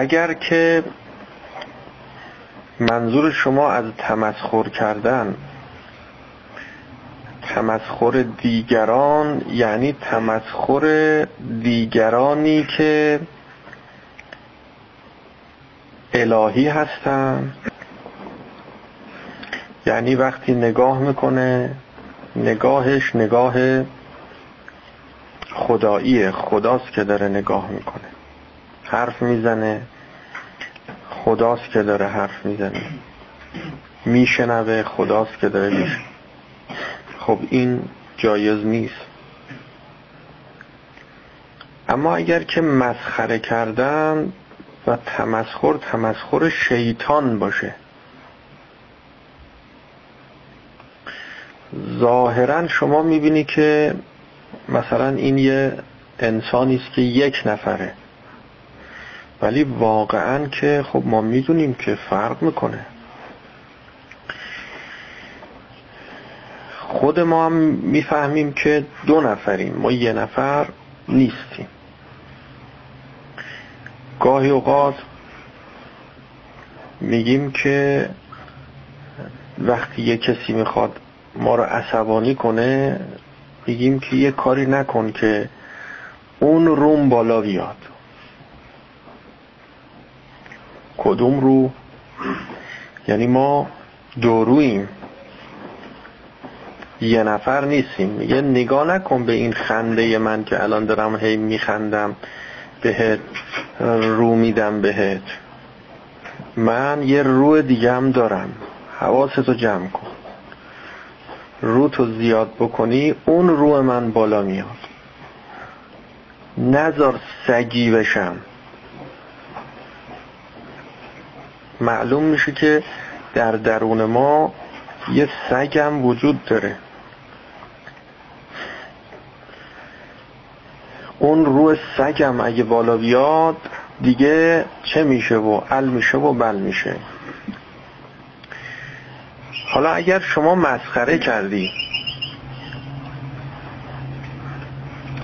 اگر که منظور شما از تمسخر کردن تمسخر دیگران یعنی تمسخر دیگرانی که الهی هستن یعنی وقتی نگاه می‌کنه نگاهش نگاه خداییه خداست که داره نگاه می‌کنه. حرف می‌زنه. خداست که داره حرف می‌زنه. میشنوه خداست که داره میشنوه. خب این جایز نیست. اما اگر که مسخره کردن و تمسخر تمسخر شیطان باشه. ظاهرا شما می‌بینی که مثلا این یه انسانی است که یک نفره. ولی واقعا که خب ما می‌دونیم که فرق می‌کنه. خود ما هم می‌فهمیم که دو نفریم. ما یه نفر نیستیم. گاهی اوقات میگیم که وقتی یه کسی می‌خواد ما رو عصبانی کنه میگیم که یه کاری نکن که اون روم بالا بیاد. کدوم رو؟ یعنی ما دورویم یه نفر نیستیم. یه نگاه نکن به این خنده من که الان دارم هی میخندم. بهت رو میدم بهت. من یه رو دیگه هم دارم. حواستو جمع کن. رو تو زیاد بکنی اون رو من بالا میاد. نزار سگی بشم. معلوم میشه که در درون ما یه سگم وجود داره. اون روح سگم اگه بالا بیاد دیگه چه میشه و ال میشه و بل میشه. حالا اگر شما مسخره کردی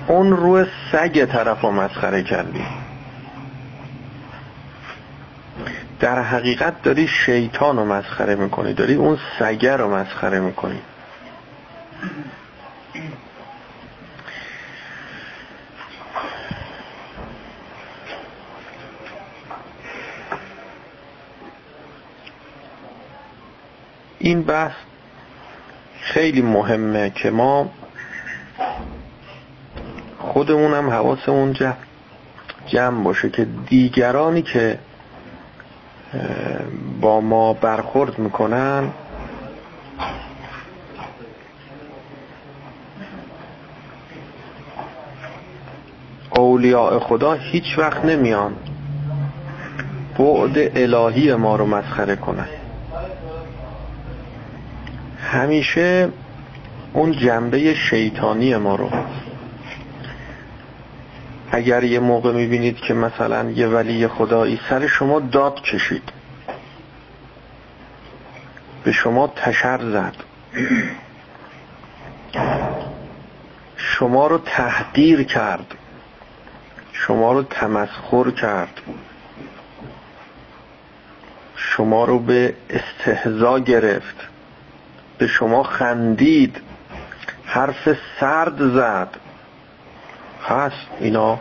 اون روح سگ طرف رو مسخره کردی. در حقیقت داری شیطان رو مسخره می‌کنی داری اون سگه رو مسخره می‌کنی. این بحث خیلی مهمه که ما خودمونم حواسمون جمع باشه که دیگرانی که با ما برخورد می‌کنن. اولیاء خدا هیچ وقت نمیان بعد الهی ما رو مسخره کنن. همیشه اون جنبه شیطانی ما رو اگر یه موقع می‌بینید که مثلا یه ولی خدایی سر شما داد کشید. به شما تشر زد. شما رو تحقیر کرد. شما رو تمسخر کرد. شما رو به استهزا گرفت. به شما خندید. حرف سرد زد. هست. اینا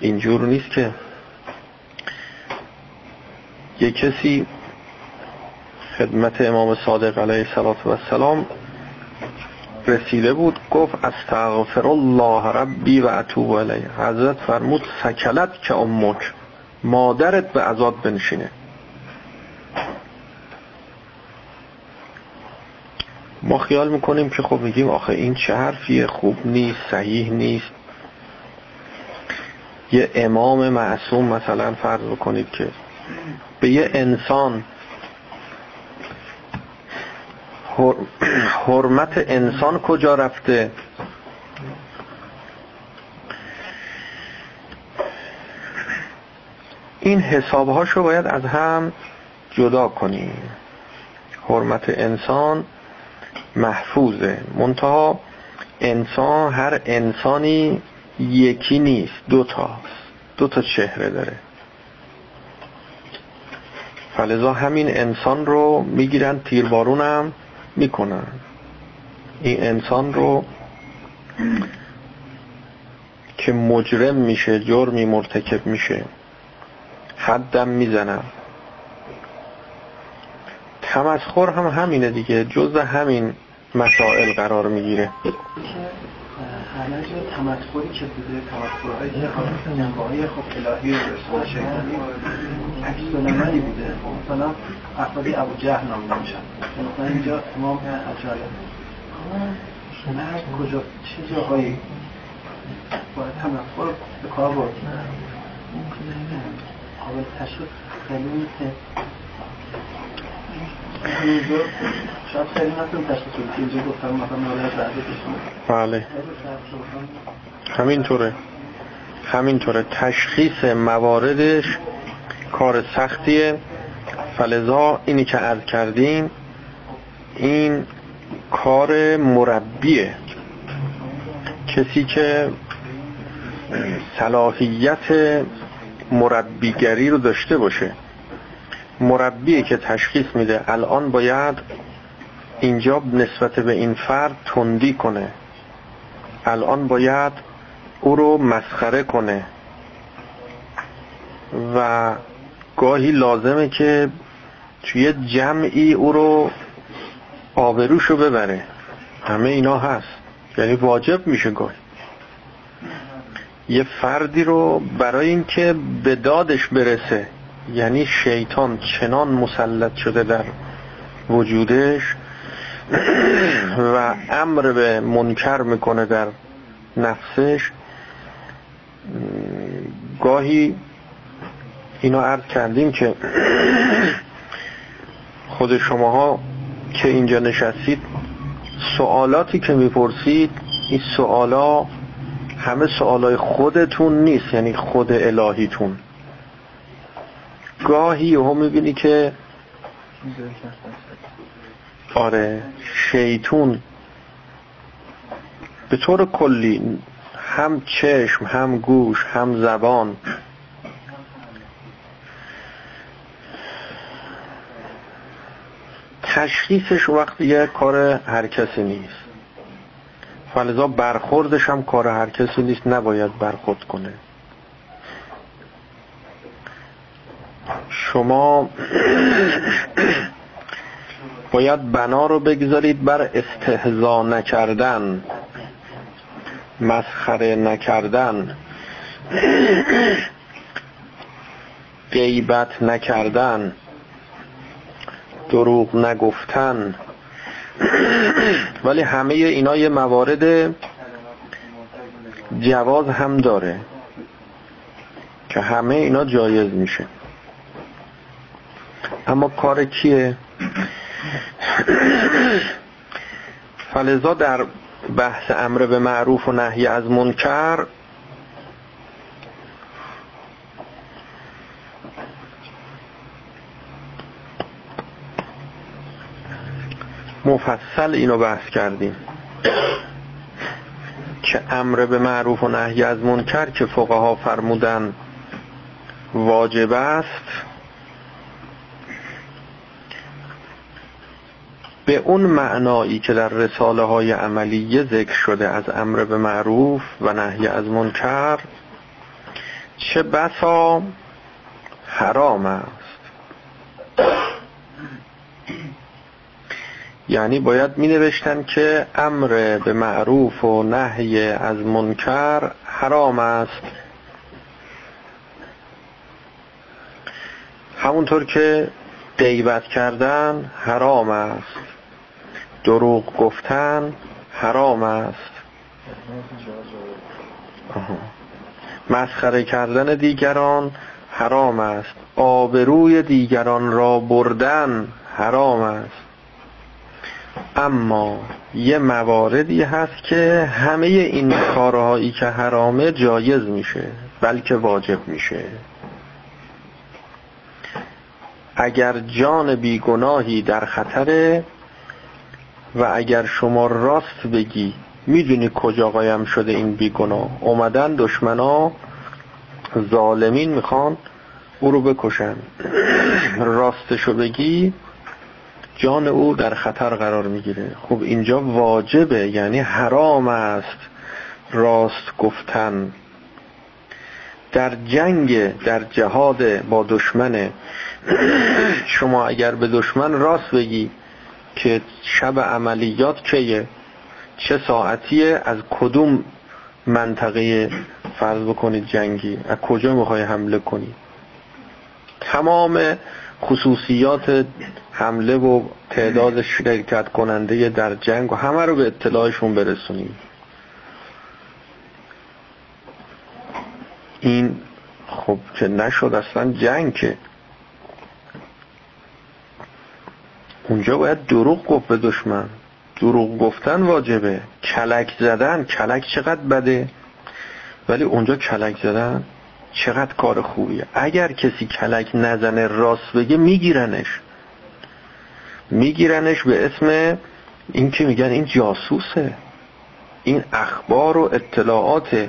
اینجور نیست که یه کسی خدمت امام صادق علیه السلام رسیده بود گفت استغفر الله ربی و اتوب علیه. حضرت فرمود سکلت که امک مادرت به عذاب بنشینه. ما خیال می‌کنیم که خب میگیم آخه این چه حرفیه؟ خوب نیست صحیح نیست. یه امام معصوم مثلا فرض بکنید که به یه انسان حرمت انسان کجا رفته؟ این حسابهاشو باید از هم جدا کنیم. حرمت انسان محفوظه. منتها انسان هر انسانی یکی نیست. دو تا. دو تا چهره داره. فلذا همین انسان رو می‌گیرن تیربارون هم می‌کنن. این انسان رو که مجرم میشه جرمی مرتکب میشه حدم می‌زنن. تمسخر هم همینه دیگه. جز همین مسائل قرار می‌گیره. همه جا تمسخری که بوده تمسخرهای که جنبه های خب الهی و رسول شیطانی عکس العملی بوده. مثلا افرادی ابو جهل نام میشن. مثلا اینجا امام حجاج نه کجا چه جاهایی باید تمسخر به کار برد؟ قابل تشخیص خیلی نیست بله. همینطوره. همینطوره. تشخیص مواردش کار سختیه. فلذا اینی که عرض کردیم این کار مربیه. کسی که صلاحیت مربیگری رو داشته باشه. مربی که تشخیص میده الان باید اینجا نسبت به این فرد تندی کنه. الان باید او رو مسخره کنه. و گاهی لازمه که توی جمعی او رو آبروشو ببره. همه اینا هست. یعنی واجب میشه گاهی. یه فردی رو برای اینکه به دادش برسه یعنی شیطان چنان مسلط شده در وجودش و امر به منکر می‌کنه در نفسش گاهی اینا عرض کردیم که خود شماها که اینجا نشستید سوالاتی که می‌پرسید این سوالا همه سوالای خودتون نیست یعنی خود الهیتون. گاهی هم می‌بینی که آره شیطون به طور کلی هم چشم هم گوش هم زبان تشخیصش وقتی یه کار هر کسی نیست. فلذا برخوردش هم کار هر کسی نیست نباید برخورد کنه. شما باید بنا رو بگذارید بر استهزا نکردن مسخره نکردن غیبت نکردن دروغ نگفتن. ولی همه اینا یه موارد جواز هم داره که همه اینا جایز میشه. اما کار کیه؟ فلزا در بحث امر به معروف و نهی از منکر مفصل اینو بحث کردیم. که امر به معروف و نهی از منکر که فقها فرمودن واجب است. به اون معنایی که در رساله های عملیه ذکر شده از امر به معروف و نهی از منکر چه بسا حرام است. یعنی باید می نوشتن که امر به معروف و نهی از منکر حرام است. همونطور که غیبت کردن حرام است. دروغ گفتن حرام است. مسخره کردن دیگران حرام است. آبروی دیگران را بردن حرام است. اما یه مواردی هست که همه این کارهایی که حرامه جایز میشه بلکه واجب میشه. اگر جان بیگناهی در خطره و اگر شما راست بگی می‌دونی کجا قایم شده این بیگناه. اومدن دشمنا ظالمین می‌خوان او رو بکشن. راستشو بگی جان او در خطر قرار می‌گیره. خب اینجا واجبه یعنی حرام است راست گفتن. در جنگ در جهاد با دشمن شما اگر به دشمن راست بگی که شب عملیات کیه چه ساعتیه؟ از کدوم منطقه فرض بکنید جنگی؟ از کجا می‌خوای حمله کنی؟ تمام خصوصیات حمله و تعداد شرکت کننده در جنگ و همه رو به اطلاعشون برسونیم. این خب که نشد اصلا جنگ که اونجا باید دروغ گفت به دشمن. دروغ گفتن واجبه. کلک زدن کلک چقدر بده؟ ولی اونجا کلک زدن چقدر کار خوبیه. اگر کسی کلک نزنه راست بگه میگیرنش. میگیرنش به اسم این که میگن این جاسوسه. این اخبار و اطلاعات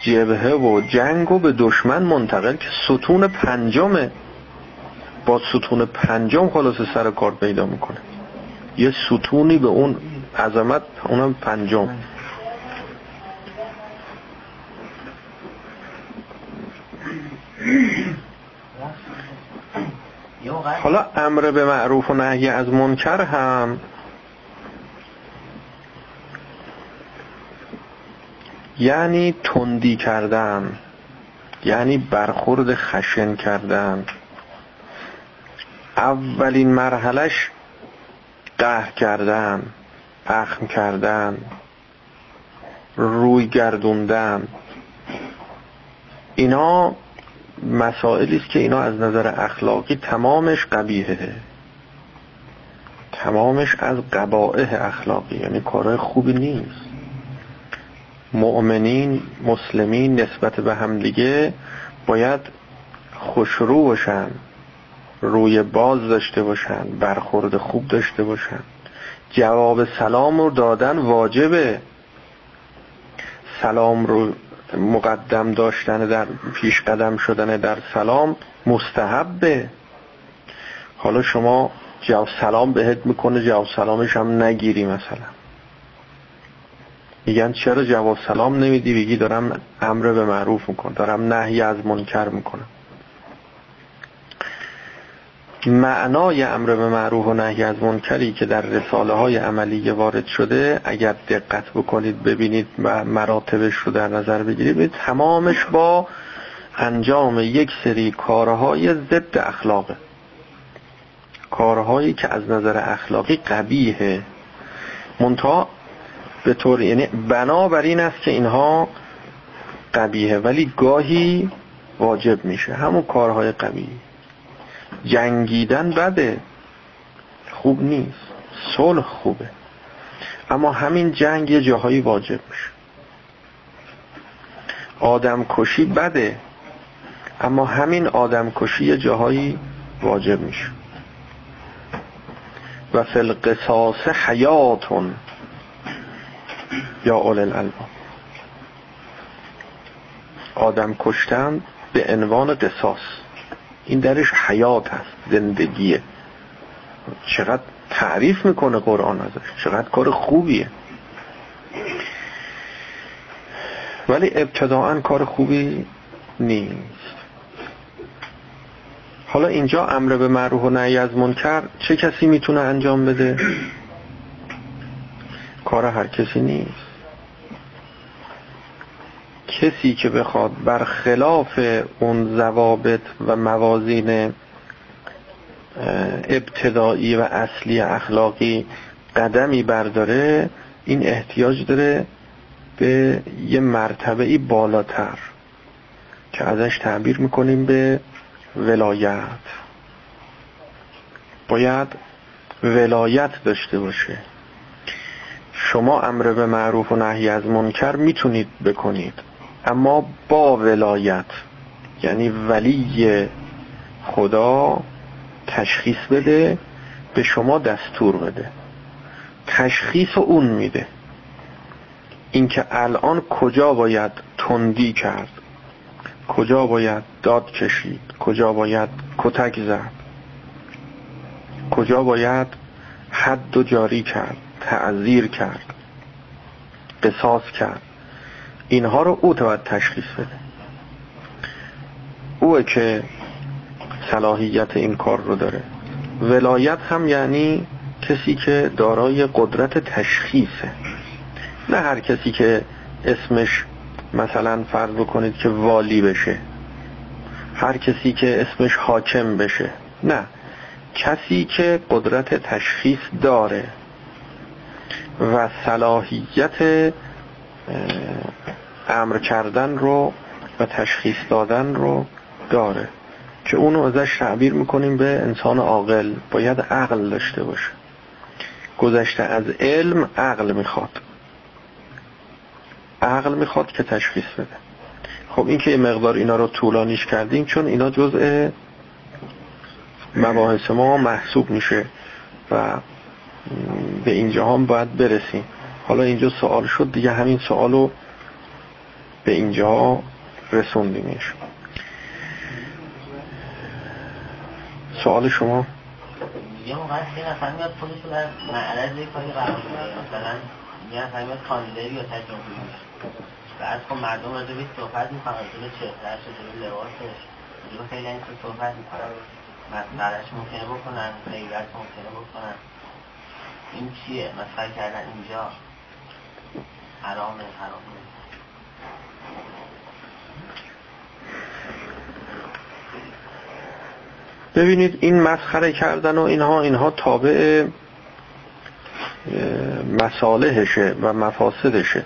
جبهه و جنگ و به دشمن منتقل که ستون پنجمه. با ستون پنجم خلاص سر کار پیدا می‌کنه. یه ستونی به اون عظمت اونم پنجم. حالا امر به معروف و نهی از منکر هم یعنی تندی کردن یعنی برخورد خشن کردن. اولین مرحلش قهر کردن اخم کردن روی گردوندن. اینا مسائلی است که اینا از نظر اخلاقی تمامش قبیهه تمامش از قبائه اخلاقی یعنی کارهای خوبی نیست. مؤمنین مسلمین نسبت به همدیگه باید خوشرو باشن. روی باز داشته باشن برخورد خوب داشته باشن جواب سلام رو دادن واجبه. سلام رو مقدم داشتن در پیش قدم شدن در سلام مستحبه. حالا شما جواب سلام بهت می‌کنه جواب سلامش هم نگیری مثلا. میگن چرا جواب سلام نمیدی؟ بگی دارم امر به معروف می‌کنم دارم نهی از منکر می‌کنم. معنای امر به معروف و نهی از منکری که در رساله های عملی وارد شده اگر دقت بکنید ببینید و مراتبش رو در نظر بگیرید تمامش با انجام یک سری کارهای ضد اخلاقه. کارهایی که از نظر اخلاقی قبیهه منتها به طور یعنی بنابر این است که اینها قبیهه ولی گاهی واجب میشه. همون کارهای قبیه. جنگیدن بده. خوب نیست. صلح خوبه. اما همین جنگ یه جاهایی واجب میشه. آدم کشی بده. اما همین آدم کشی یه جاهایی واجب میشه. و فی القصاص حیاتون. یا اول الالباب. آدم کشتن به عنوان قصاص. این درش حیات هست زندگیه. چقدر تعریف می‌کنه قرآن ازش چقدر کار خوبیه. ولی ابتداعا کار خوبی نیست. حالا اینجا امر به معروف و نهی از منکر چه کسی می‌تونه انجام بده؟ کار هر کسی نیست. کسی که بخواد برخلاف اون ضوابط و موازین ابتدایی و اصلی اخلاقی قدمی برداره این احتیاج داره به یه مرتبه بالاتر که ازش تعبیر می‌کنیم به ولایت. باید ولایت داشته باشه. شما امر به معروف و نهی از منکر می‌تونید بکنید. اما با ولایت یعنی ولی خدا تشخیص بده به شما دستور بده. تشخیص اون میده. اینکه الان کجا باید تندی کرد؟ کجا باید داد کشید؟ کجا باید کتک زد؟ کجا باید حد و جاری کرد تعذیر کرد قصاص کرد؟ اینها رو او باید تشخیص بده. اوه که صلاحیت این کار رو داره. ولایت هم یعنی کسی که دارای قدرت تشخیصه. نه هر کسی که اسمش مثلا فرض بکنید که والی بشه. هر کسی که اسمش حاکم بشه. نه. کسی که قدرت تشخیص داره. و صلاحیت امر کردن رو و تشخیص دادن رو داره. که اونو ازش تعبیر می‌کنیم به انسان عاقل. باید عقل داشته باشه. گذشته از علم عقل می‌خواد. عقل می‌خواد که تشخیص بده. خب این که مقدار اینا رو طولانیش کردیم چون اینا جزء مباحث ما محسوب میشه و به اینجا هم باید برسیم. حالا اینجا سوال شد دیگه همین سوال رو به اینجا رسوندیمش سوال شما؟ یه موقع یه نفر میاد خودش رو در معرض یه کاری قرار مثلا یه نفر میاد یا تجربه بعد خب مردم راجع به صحبت می‌کنن جلو چهرهش جلو لباسش. جلو خیلی این صحبت می‌کنن. مسخرش ممکنه بکنن غیبت ممکنه بکنن. این چیه؟ مسخره کردن اینجا. حرامه حرامه. ببینید این مسخره کردن و اینها اینها تابع مصالحشه و مفاسدشه.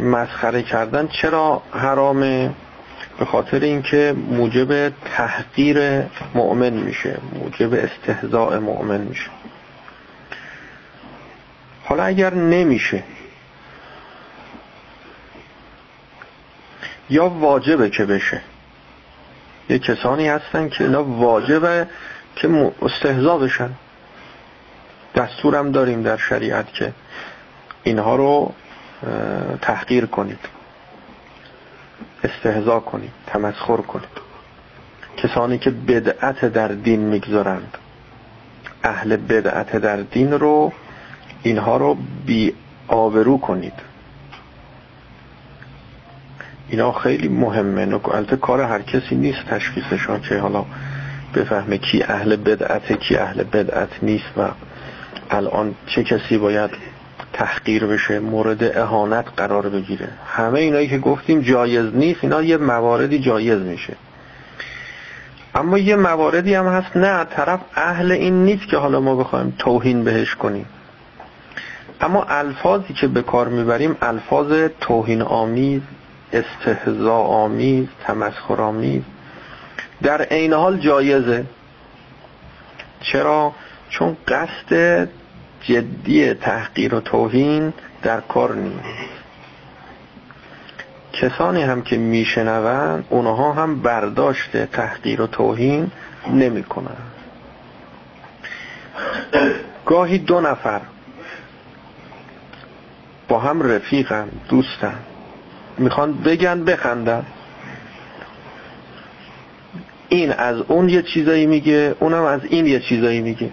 مسخره کردن چرا حرامه؟ به خاطر اینکه موجب تحقیر مؤمن میشه موجب استهزاء مؤمن میشه. حالا اگر نمیشه یا واجبه که بشه. یه کسانی هستن که اینا واجبه که استهزا بشن. دستورم داریم در شریعت که اینها رو تحقیر کنید. استهزا کنید تمسخر کنید. کسانی که بدعت در دین می‌گذارند اهل بدعت در دین رو اینها رو بی آبرو کنید. اینا خیلی مهمه. البته کار هر کسی نیست تشخیصشان که حالا بفهمه کی اهل بدعت کی اهل بدعت نیست و الان چه کسی باید تحقیر بشه مورد اهانت قرار بگیره. همه اینایی که گفتیم جایز نیست اینا یه مواردی جایز میشه. اما یه مواردی هم هست نه طرف اهل این نیست که حالا ما بخوایم توهین بهش کنیم. اما الفاظی که به کار می‌بریم الفاظ توهین آمیز استهزا آمیز تمسخر آمیز در عین حال جایزه. چرا؟ چون قصد جدی تحقیر و توهین در کار نیست. کسانی هم که میشنون اونها هم برداشت تحقیر و توهین نمی‌کنن گاهی دو نفر با هم رفیقن دوستن. می‌خوان بگن بخندن. این از اون یه چیزایی میگه اونم از این یه چیزایی میگه.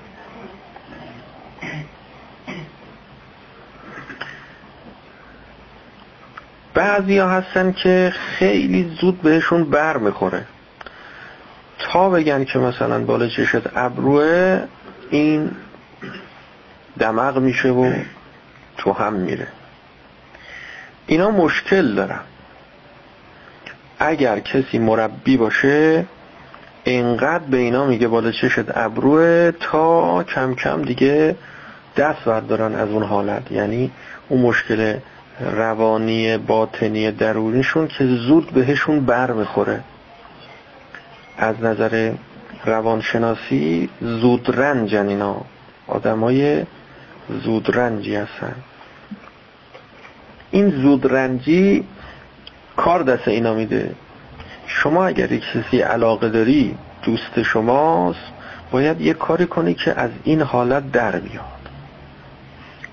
بعضی هستن که خیلی زود بهشون بر می‌خوره. تا بگن که مثلا بالا چشت ابروه این دماغ میشه و تو هم میره. اینا مشکل دارن. اگر کسی مربی باشه اینقدر به اینا میگه بالا چشت ابروه تا کم کم دیگه دست بردارن از اون حالت. یعنی اون مشکل روانی باطنی درونیشون که زود بهشون بر می‌خوره. از نظر روانشناسی زود رنجن اینا. آدمای زود رنجی هستن. این زود رنجی کار دست اینا میده. شما اگر یک کسی علاقه داری دوست شماست باید یه کاری کنی که از این حالت در بیاد.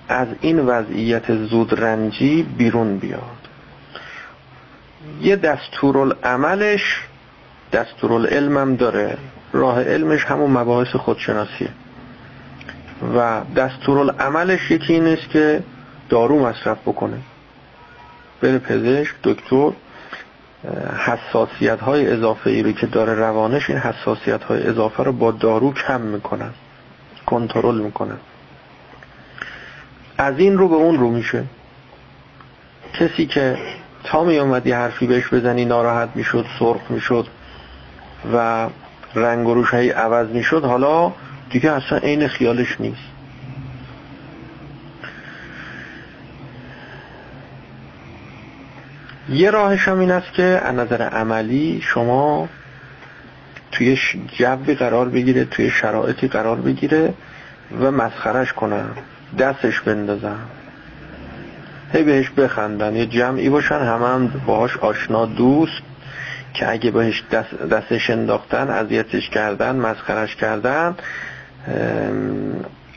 از این وضعیت زود رنجی بیرون بیاد. یه دستورالعملش دستورالعلمم داره. راه علمش همون مباحث خودشناسیه. و دستورالعملش یکی این که دارو مصرف بکنه. بره پزشک دکتر حساسیت های اضافه ای رو که داره روانش این حساسیت های اضافه رو با دارو کم می‌کنن کنترل می‌کنن. از این رو به اون رو میشه. کسی که تا می اومدی حرفی بهش بزنی ناراحت می‌شد سرخ می‌شد و رنگ و روش عوض می‌شد حالا دیگه اصلا عین خیالش نیست. یه راهش هم این است که از نظر عملی شما توی جوی قرار بگیره توی شرایطی قرار بگیره و مسخرش کنن دستش بندازن هی بهش بخندن یه جمعی باشن همه هم باهاش آشنا دوست که اگه بهش دست دستش انداختن اذیتش کردن مسخرش کردن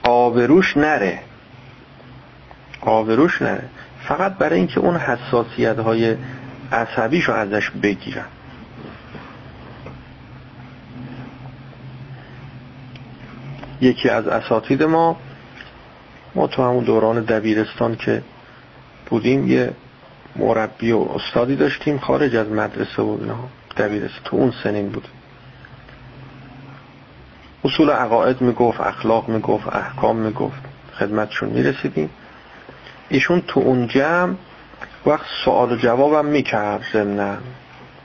آبروش نره. آبروش نره. فقط برای اینکه اون حساسیت های عصبیشو ازش بگیرن. یکی از اساتید ما ما تو همون دوران دبیرستان که بودیم یه مربی و استادی داشتیم خارج از مدرسه و دبیرستان تو اون سنین بود. اصول عقاید می‌گفت اخلاق می‌گفت احکام می‌گفت خدمتشون می‌رسیدیم. ایشون تو اون جمع وقت سوال و جوابم می‌کرد ضمنا.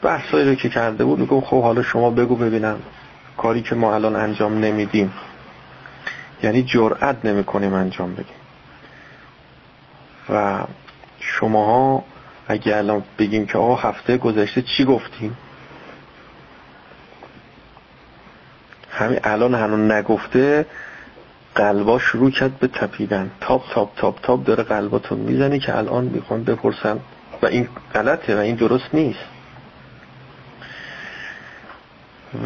بحثایی رو که کرده بود میگم خب حالا شما بگو ببینم کاری که ما الان انجام نمیدیم. یعنی جرأت نمی‌کنیم انجام بدیم. و شماها اگه الان بگیم که آقا هفته گذشته چی گفتیم؟ همین الان هنون نگفته قلبا شروع کرد به تپیدن. تاپ تاپ تاپ تاپ داره قلباتون می‌زنی که الان می‌خوان بپرسن. و این غلطه و این درست نیست.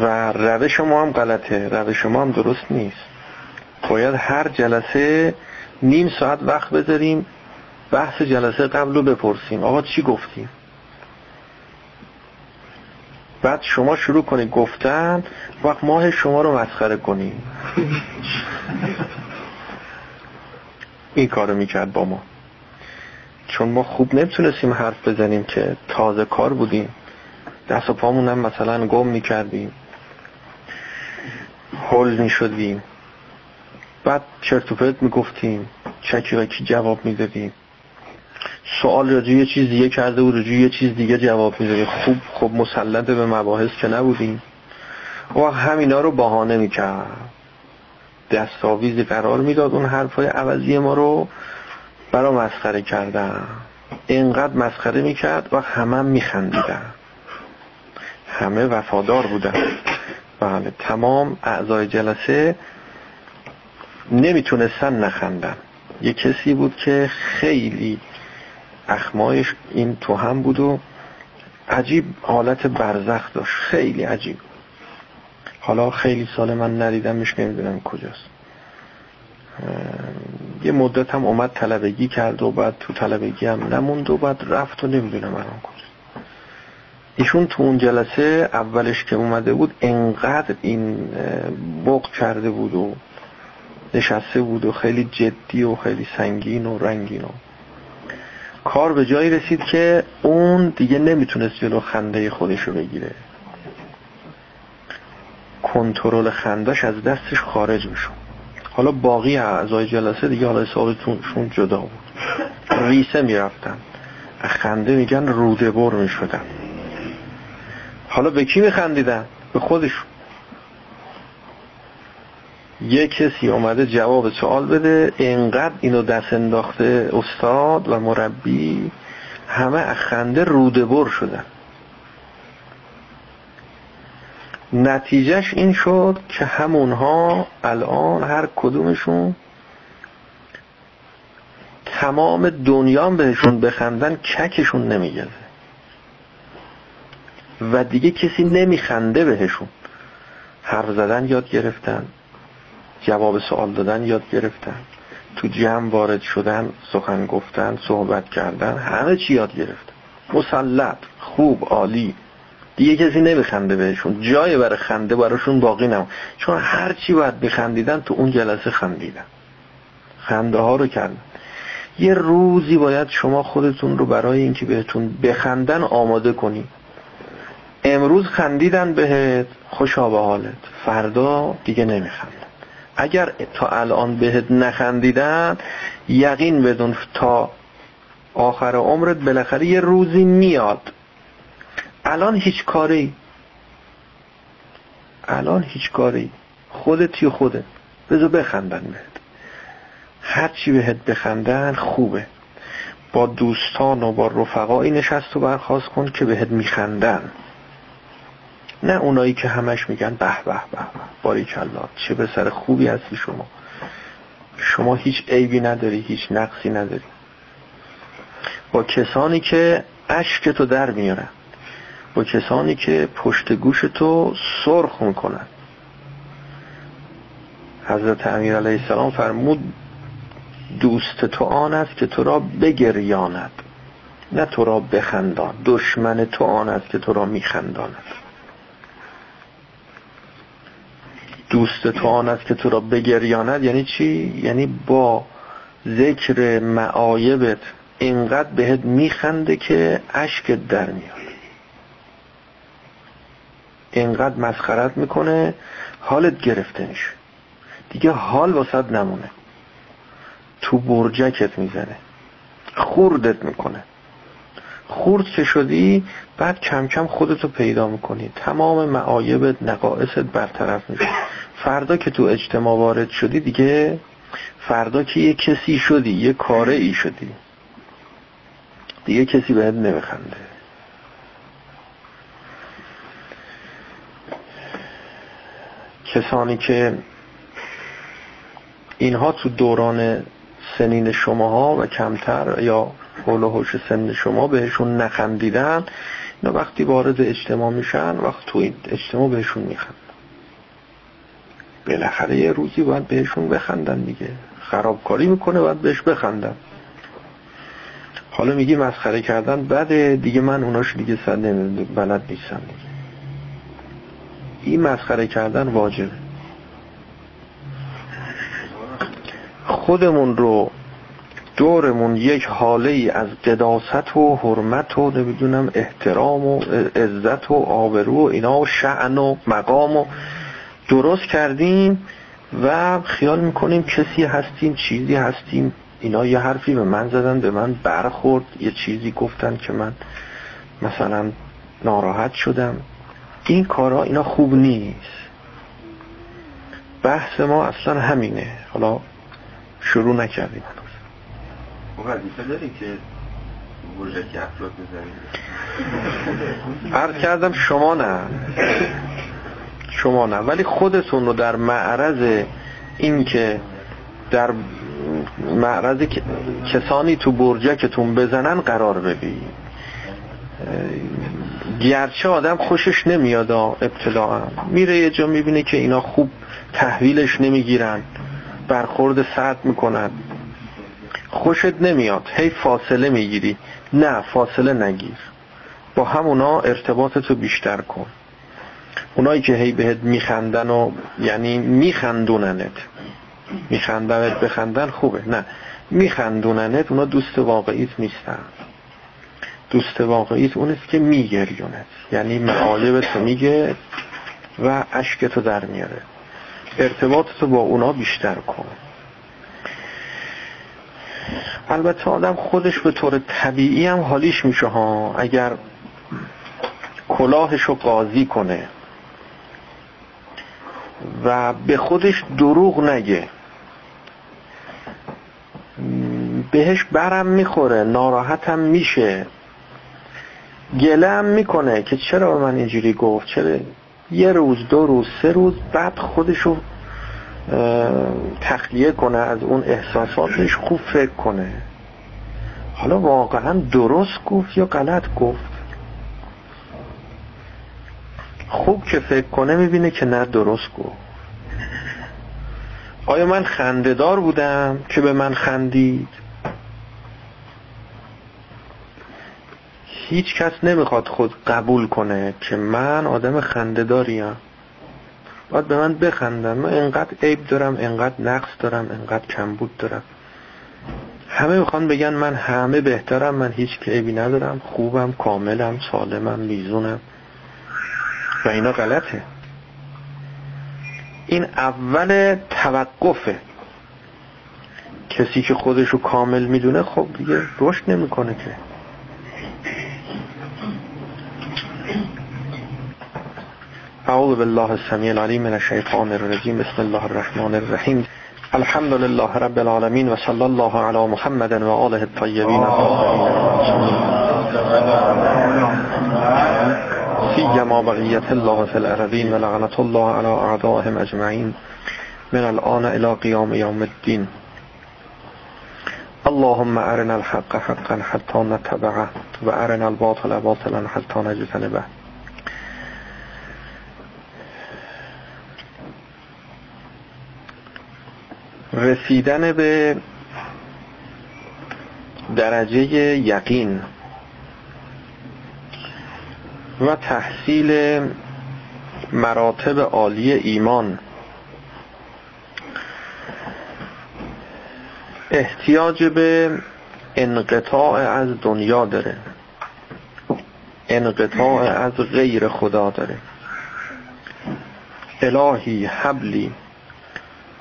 و روش ما هم غلطه. روش ما هم درست نیست. باید هر جلسه نیم ساعت وقت بذاریم. بحث جلسه قبل رو بپرسیم. آقا چی گفتیم؟ بعد شما شروع کنید گفتن وقت ماه شما رو مسخره کنیم این کارو می‌کرد با ما. چون ما خوب نمی‌تونستیم حرف بزنیم که تازه کار بودیم. دست و پامون هم مثلا گم می‌کردیم. هل می‌شدیم. بعد چرت و می‌گفتیم. چکی و جواب می‌دادیم. سوال راجع یه چیز دیگه کرده و راجع یه چیز دیگه جواب می‌دادیم خوب خوب مسلط به مباحث که نبودیم. و همینا رو بهانه می‌کرد. دستاویزی قرار می‌داد اون حرفای عوضی ما رو برا مسخره کردن. اینقدر مسخره می‌کرد و همه هم میخندیدن. همه وفادار بودن. بله تمام اعضای جلسه نمی‌تونستن نخندن. یه کسی بود که خیلی اخمایش این تو هم بود و عجیب حالت برزخ داشت. خیلی عجیب. حالا خیلی سال من ندیدمش نمی‌دونم کجاست. یه مدت هم اومد طلبگی کرد و بعد تو طلبگی هم نموند و بعد رفت و نمی‌دونم الان کجاست. ایشون تو اون جلسه اولش که اومده بود انقدر این بغ کرده بود و نشسته بود و خیلی جدی و خیلی سنگین و رنگین و کار به جایی رسید که اون دیگه نمی‌تونست جلو خنده خودش رو بگیره. کنترل خندش از دستش خارج میشون حالا باقی اعضای جلسه دیگه حالا حسابتونشون جدا بود. ریسه می‌رفتن. خنده میگن روده بر می‌شدن. حالا به کی میخندیدن؟ به خودشون. یه کسی اومده جواب سوال بده اینقدر اینو دست انداخته استاد و مربی همه اخنده روده بر شدن. نتیجهش این شد که همونها الان هر کدومشون تمام دنیا بهشون بخندن ککشون نمیگذه و دیگه کسی نمیخنده بهشون. حرف زدن یاد گرفتن. جواب سوال دادن یاد گرفتن. تو جمع وارد شدن سخن گفتن صحبت کردن همه چی یاد گرفتن. مسلط خوب عالی. دیگه کسی نمیخنده بهشون. جای برای خنده براشون باقی نم چون هرچی باید بخندیدن تو اون جلسه خندیدن. خنده ها رو کردن. یه روزی باید شما خودتون رو برای اینکه بهتون بخندن آماده کنید امروز خندیدن بهت خوشا به حالت. فردا دیگه نمیخندن. اگر تا الان بهت نخندیدن یقین بدون تا آخر عمرت بالاخره یه روزی میاد. الان هیچ کاری. الان هیچ کاری. خودت خودت. بذار بخندن بهت. هرچی بهت بخندن خوبه. با دوستان و با رفقایی نشست و برخواست کن که بهت میخندن. نه اونایی که همش میگن به به به باری کلا چه به سر خوبی هستی شما. شما هیچ عیبی نداری هیچ نقصی نداری. با کسانی که اشک تو در میارن با کسانی که پشت گوش تو سرخ می‌کنن. حضرت امیر علیه السلام فرمود دوست تو آن است که تو را بگریاند. نه تو را بخندان دشمن تو آن است که تو را میخنداند. دوست تو آن است که تو را بگریاند یعنی چی؟ یعنی با ذکر معایبت اینقدر بهت میخنده که اشکت در میاد. اینقدر مسخرت می‌کنه حالت گرفته میشه. دیگه حال واسد نمونه. تو برجکت می‌زنه. خوردت می‌کنه. خورد که شدی؟ بعد کم کم خودتو پیدا می‌کنی. تمام معایبت نقائصت برطرف میشه. فردا که تو اجتماع وارد شدی دیگه فردا که یه کسی شدی یه کاره ای شدی. دیگه کسی بهت نمیخنده. کسانی که اینها تو دوران سنین شماها و کمتر یا حول و حوش سن شما بهشون نخندیدن اینا وقتی وارد اجتماع میشن وقت تو این اجتماع بهشون میخندن بالاخره یه روزی باید بهشون بخندن دیگه. خرابکاری می‌کنه باید بهش بخندن. حالا میگی مسخره کردن بعد دیگه من اوناش دیگه سر بلد نیستم دیگه. این مسخره کردن واجبه. خودمون رو دورمون یک حاله ای از قداست و حرمت و نمی‌دونم احترام و عزت و آبرو و اینا و شعن و مقام و درست کردیم و خیال می‌کنیم کسی هستیم چیزی هستیم. اینا یه حرفی به من زدن به من برخورد. یه چیزی گفتن که من مثلا ناراحت شدم. این کارا اینا خوب نیست. بحث ما اصلا همینه. حالا شروع نکردیم. وظیفه داریم که افراد عرض کردم شما نه. شما نه. ولی خودتون رو در معرض این که در معرض کسانی تو برجکتون بزنن قرار ببین گرچه آدم خوشش نمیاد ابتداعا میره یه جا می‌بینه که اینا خوب تحویلش نمی‌گیرن. برخورد سرد می‌کنن. خوشت نمیاد. هی فاصله می‌گیری. نه فاصله نگیر. با همونا ارتباطتو بیشتر کن. اونایی که هی بهت میخندن و یعنی میخندوننت. میخندنت بخندن خوبه. نه. میخندوننت اونا دوست واقعیت نیستن. دوست واقعیت اونست که میگریونت. یعنی معایبتو میگه و عشقتو در میاره. ارتباطتو با اونا بیشتر کن. البته آدم خودش به طور طبیعی هم حالیش میشه ها. اگر کلاهشو قاضی کنه و به خودش دروغ نگه. بهش برم می‌خوره ناراحتم میشه. گله هم می‌کنه که چرا من اینجوری گفت؟ چرا یه روز دو روز سه روز بعد خودشو تخلیه کنه از اون احساساتش خوب فکر کنه. حالا واقعا درست گفت یا غلط گفت؟ خوب که فکر کنه می‌بینه که نه درست گفت. آیا من خندهدار بودم که به من خندید؟ هیچ کس نمی‌خواد خود قبول کنه که من آدم خنده داریم باید به من بخندن. من انقدر عیب دارم انقدر نقص دارم انقدر کمبود دارم. همه می‌خوان بگن من همه بهترم من هیچ عیبی ندارم. خوبم کاملم سالمم میزونم. و اینا غلطه. این اول توقفه. کسی که خودشو کامل می‌دونه خب دیگه رشد نمی‌کنه که. اعوذ بالله السمیع العلیم من الشیطان الرجیم. بسم الله الرحمن الرحیم. الحمد لله رب العالمین و صلی الله علی محمد و آله الطیبین. سيما بغية الله في الأرضين ولعنة الله على أعدائهم أجمعين من الآن إلى قيام يوم الدين. اللهم أرنا الحق حقا حتى نتبعه. وأرنا الباطل باطلا حتى نجتنبه. رسیدن به درجه یقین. و تحصیل مراتب عالی ایمان. احتیاج به انقطاع از دنیا داره. انقطاع از غیر خدا داره. الهی حبلی.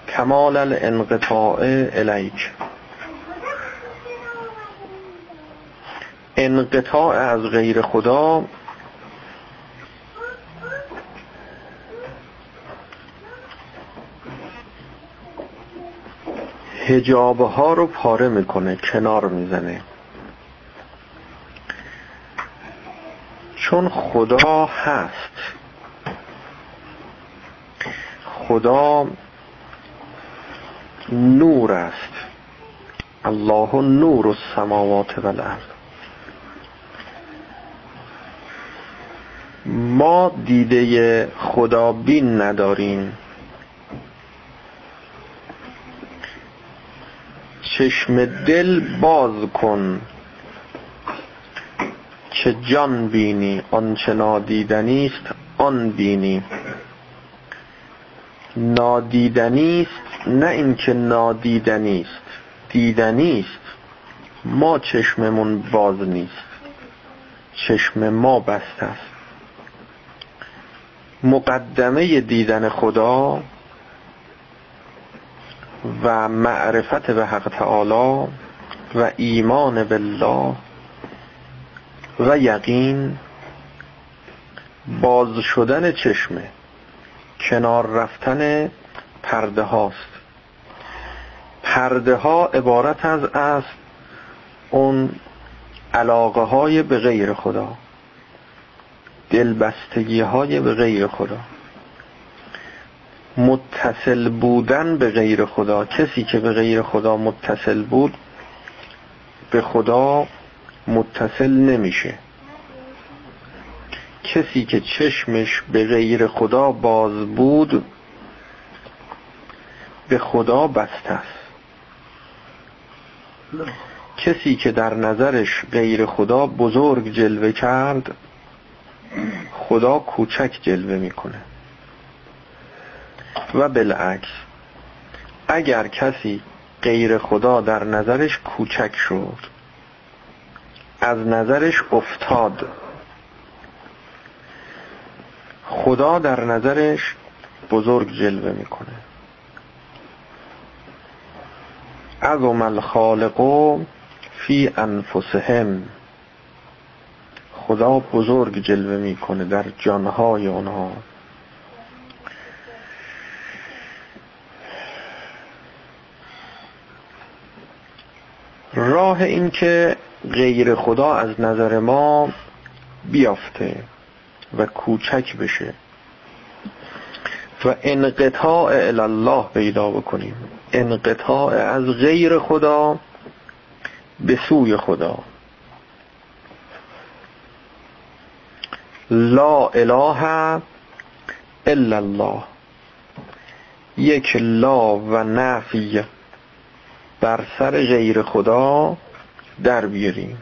کمال الانقطاع الیک. انقطاع از غیر خدا هجابه ها رو پاره می‌کنه کنار می‌زنه. چون خدا هست. خدا نور است. الله نور السماوات و الارض ما دیده خدا بین نداریم. چشم دل باز کن. که جان بینی آنچه نادیدنی است آن بینی. نادیدنی است نه اینکه نادیدنی است دیدنی است. ما چشممون باز نیست. چشم ما بسته است. مقدمه دیدن خدا و معرفت به حق تعالی و ایمان بالله و یقین باز شدن چشمه کنار رفتن پرده هاست. پرده ها عبارت از است اون علاقه های به غیر خدا دلبستگی های به غیر خدا. متصل بودن به غیر خدا کسی که به غیر خدا متصل بود به خدا متصل نمیشه. کسی که چشمش به غیر خدا باز بود به خدا بسته است. کسی که در نظرش غیر خدا بزرگ جلوه کرد خدا کوچک جلوه می‌کنه و بالعکس اگر کسی غیر خدا در نظرش کوچک شد از نظرش افتاد. خدا در نظرش بزرگ جلوه می‌کنه. عظم الخالق فی انفسهم. خدا بزرگ جلوه می‌کنه در جانهای اونها راه این که غیر خدا از نظر ما بیافته و کوچک بشه. و انقطاع الله پیدا بکنیم. انقطاع از غیر خدا به سوی خدا. لا اله الا الله. یک لا و نفی. بر سر غیر خدا در بیاریم.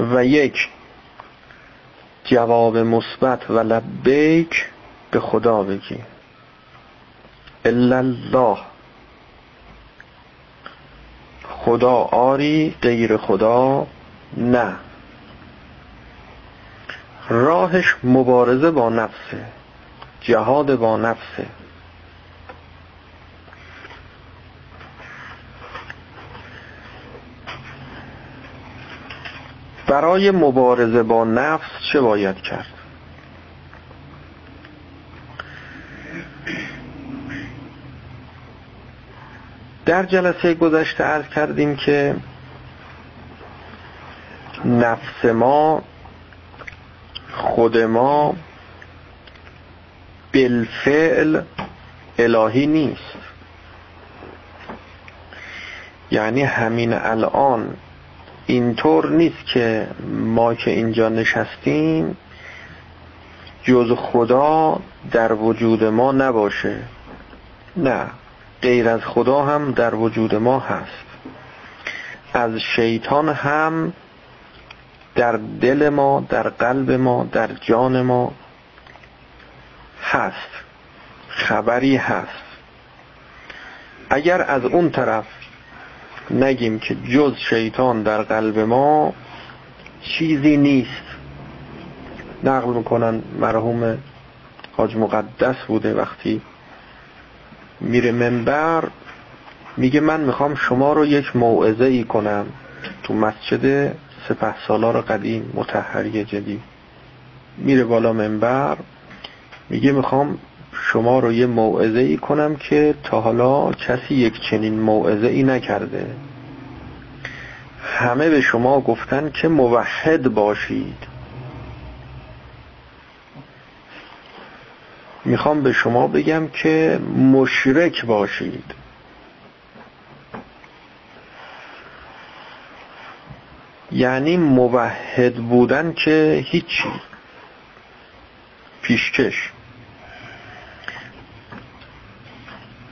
و یک جواب مثبت و لبیک به خدا بگی. الا الله خدا آری غیر خدا نه. راهش مبارزه با نفسه جهاد با نفسه. برای مبارزه با نفس چه باید کرد؟ در جلسه گذشته عرض کردیم که نفس ما خود ما بالفعل الهی نیست. یعنی همین الان اینطور نیست که ما که اینجا نشستیم جز خدا در وجود ما نباشه. نه غیر از خدا هم در وجود ما هست. از شیطان هم در دل ما در قلب ما در جان ما هست خبری هست. اگر از اون طرف نگیم که جز شیطان در قلب ما چیزی نیست. نقل می‌کنن مرحوم حاج مقدس بوده وقتی میره منبر میگه من می‌خوام شما رو یک موعظه ای کنم تو مسجد سپه سالار قدیم متحری جدید. میره بالا منبر میگه می‌خوام شما رو یه موعظه ای کنم که تا حالا کسی یک چنین موعظه ای نکرده. همه به شما گفتن که موحد باشید. می‌خوام به شما بگم که مشرک باشید. یعنی موحد بودن که هیچی. پیشکش.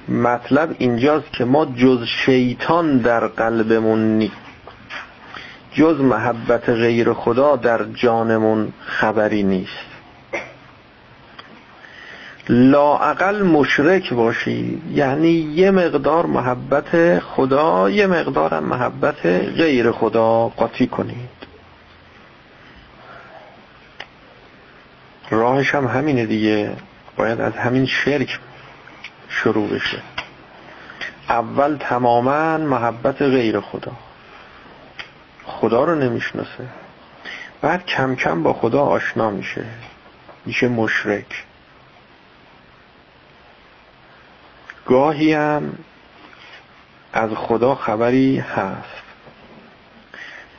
مطلب اینجاست که ما جز شیطان در قلبمون نیست جز محبت غیر خدا در جانمون خبری نیست. لاعقل مشرک باشید یعنی یه مقدار محبت خدا یه مقدار محبت غیر خدا قاطی کنید. راهش هم همینه دیگه. باید از همین شرک شروع بشه. اول تماما محبت غیر خدا. خدا رو نمی‌شناسه. بعد کم کم با خدا آشنا میشه. میشه مشرک. گاهی هم از خدا خبری هست.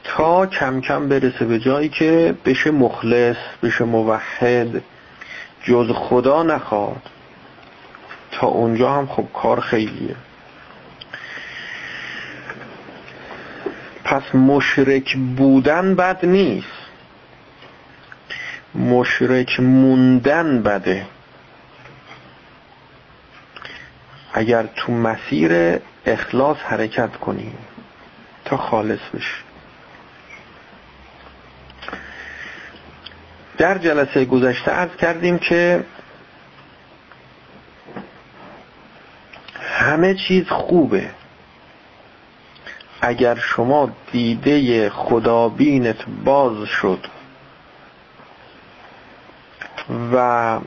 تا کم کم برسه به جایی که بشه مخلص بشه موحد جز خدا نخواد. تا اونجا هم خب کار خیلیه. پس مشرک بودن بد نیست. مشرک موندن بده. اگر تو مسیر اخلاص حرکت کنیم تا خالص بشه در جلسه گذشته عرض کردیم که همه چیز خوبه. اگر شما دیده خدابینت باز شد و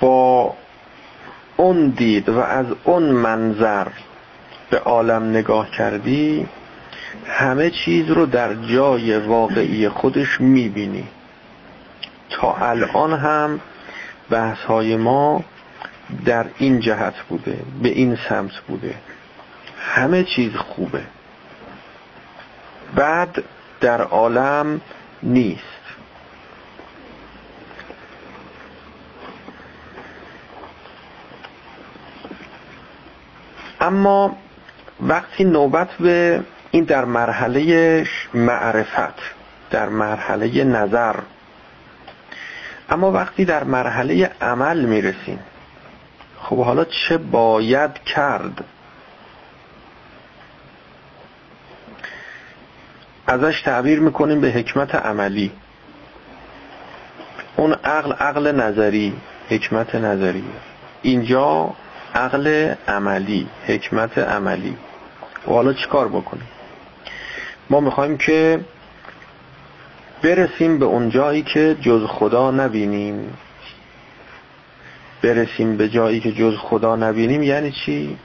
با اون دید و از اون منظر به عالم نگاه کردی همه چیز رو در جای واقعی خودش می‌بینی. تا الان هم بحث های ما در این جهت بوده به این سمت بوده. همه چیز خوبه. بعد در عالم نیست. اما وقتی نوبت به این در مرحله معرفت در مرحله نظر اما وقتی در مرحله عمل می‌رسیم خب حالا چه باید کرد؟ ازش تعبیر می‌کنیم به حکمت عملی. اون عقل عقل نظری حکمت نظری. اینجا عقل عملی حکمت عملی. و حالا چیکار بکنیم؟ ما می‌خوایم که برسیم به اون جایی که جز خدا نبینیم. برسیم به جایی که جز خدا نبینیم یعنی چی؟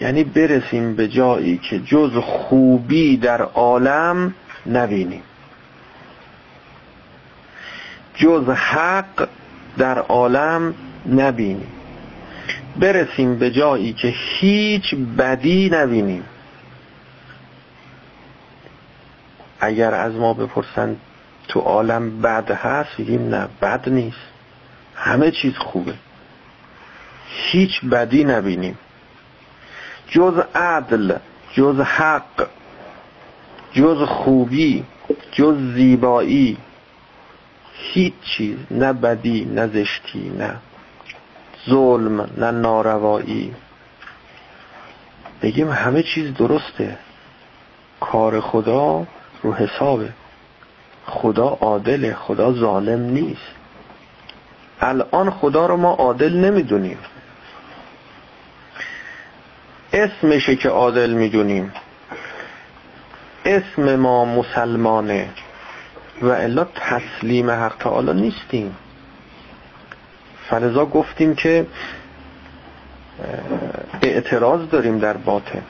یعنی برسیم به جایی که جز خوبی در عالم نبینیم. جز حق در عالم نبینیم. برسیم به جایی که هیچ بدی نبینیم. اگر از ما بپرسن تو عالم بد هست بگیم نه بد نیست. همه چیز خوبه. هیچ بدی نبینیم. جز عدل جز حق جز خوبی جز زیبایی هیچ چیز نه بدی نه زشتی نه ظلم نه ناروایی بگیم همه چیز درسته. کار خدا رو حسابه. خدا عادله خدا ظالم نیست. الان خدا رو ما عادل نمی‌دونیم. اسمشه که عادل می‌دونیم. اسم ما مسلمانه و الا تسلیم حق تعالی نیستیم. فلذا گفتیم که اعتراض داریم در باطن.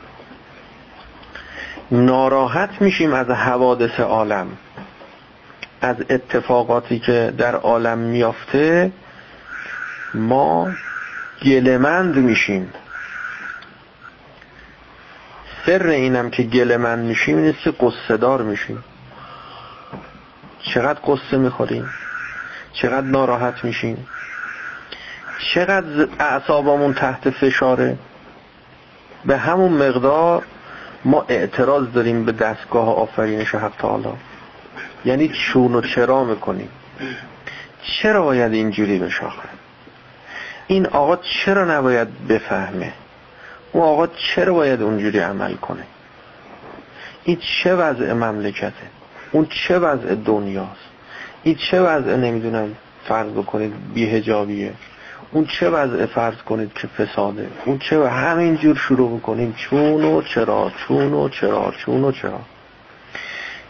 ناراحت میشیم از حوادث عالم. از اتفاقاتی که در عالم میافته ما گلمند میشیم. سر اینم که گلمند میشیم اینه قصه دار میشیم. چقدر قصه می‌خوریم. چقدر ناراحت میشیم. چقدر اعصابمون تحت فشاره. به همون مقدار ما اعتراض داریم به دستگاه آفرینش حق تعالی. یعنی چون و چرا می‌کنیم. چرا باید اینجوری بشاخه؟ این آقا چرا نباید بفهمه؟ اون آقا چرا باید اونجوری عمل کنه؟ این چه وضع مملکته؟ اون چه وضع دنیاست؟ این چه وضع نمی‌دونم فرض بکنید بیهجابیه اون چه وضع فرض کنید که فساده؟ اون چه و همینجور شروع بکنیم. چون و چرا چون و چرا چون و چرا.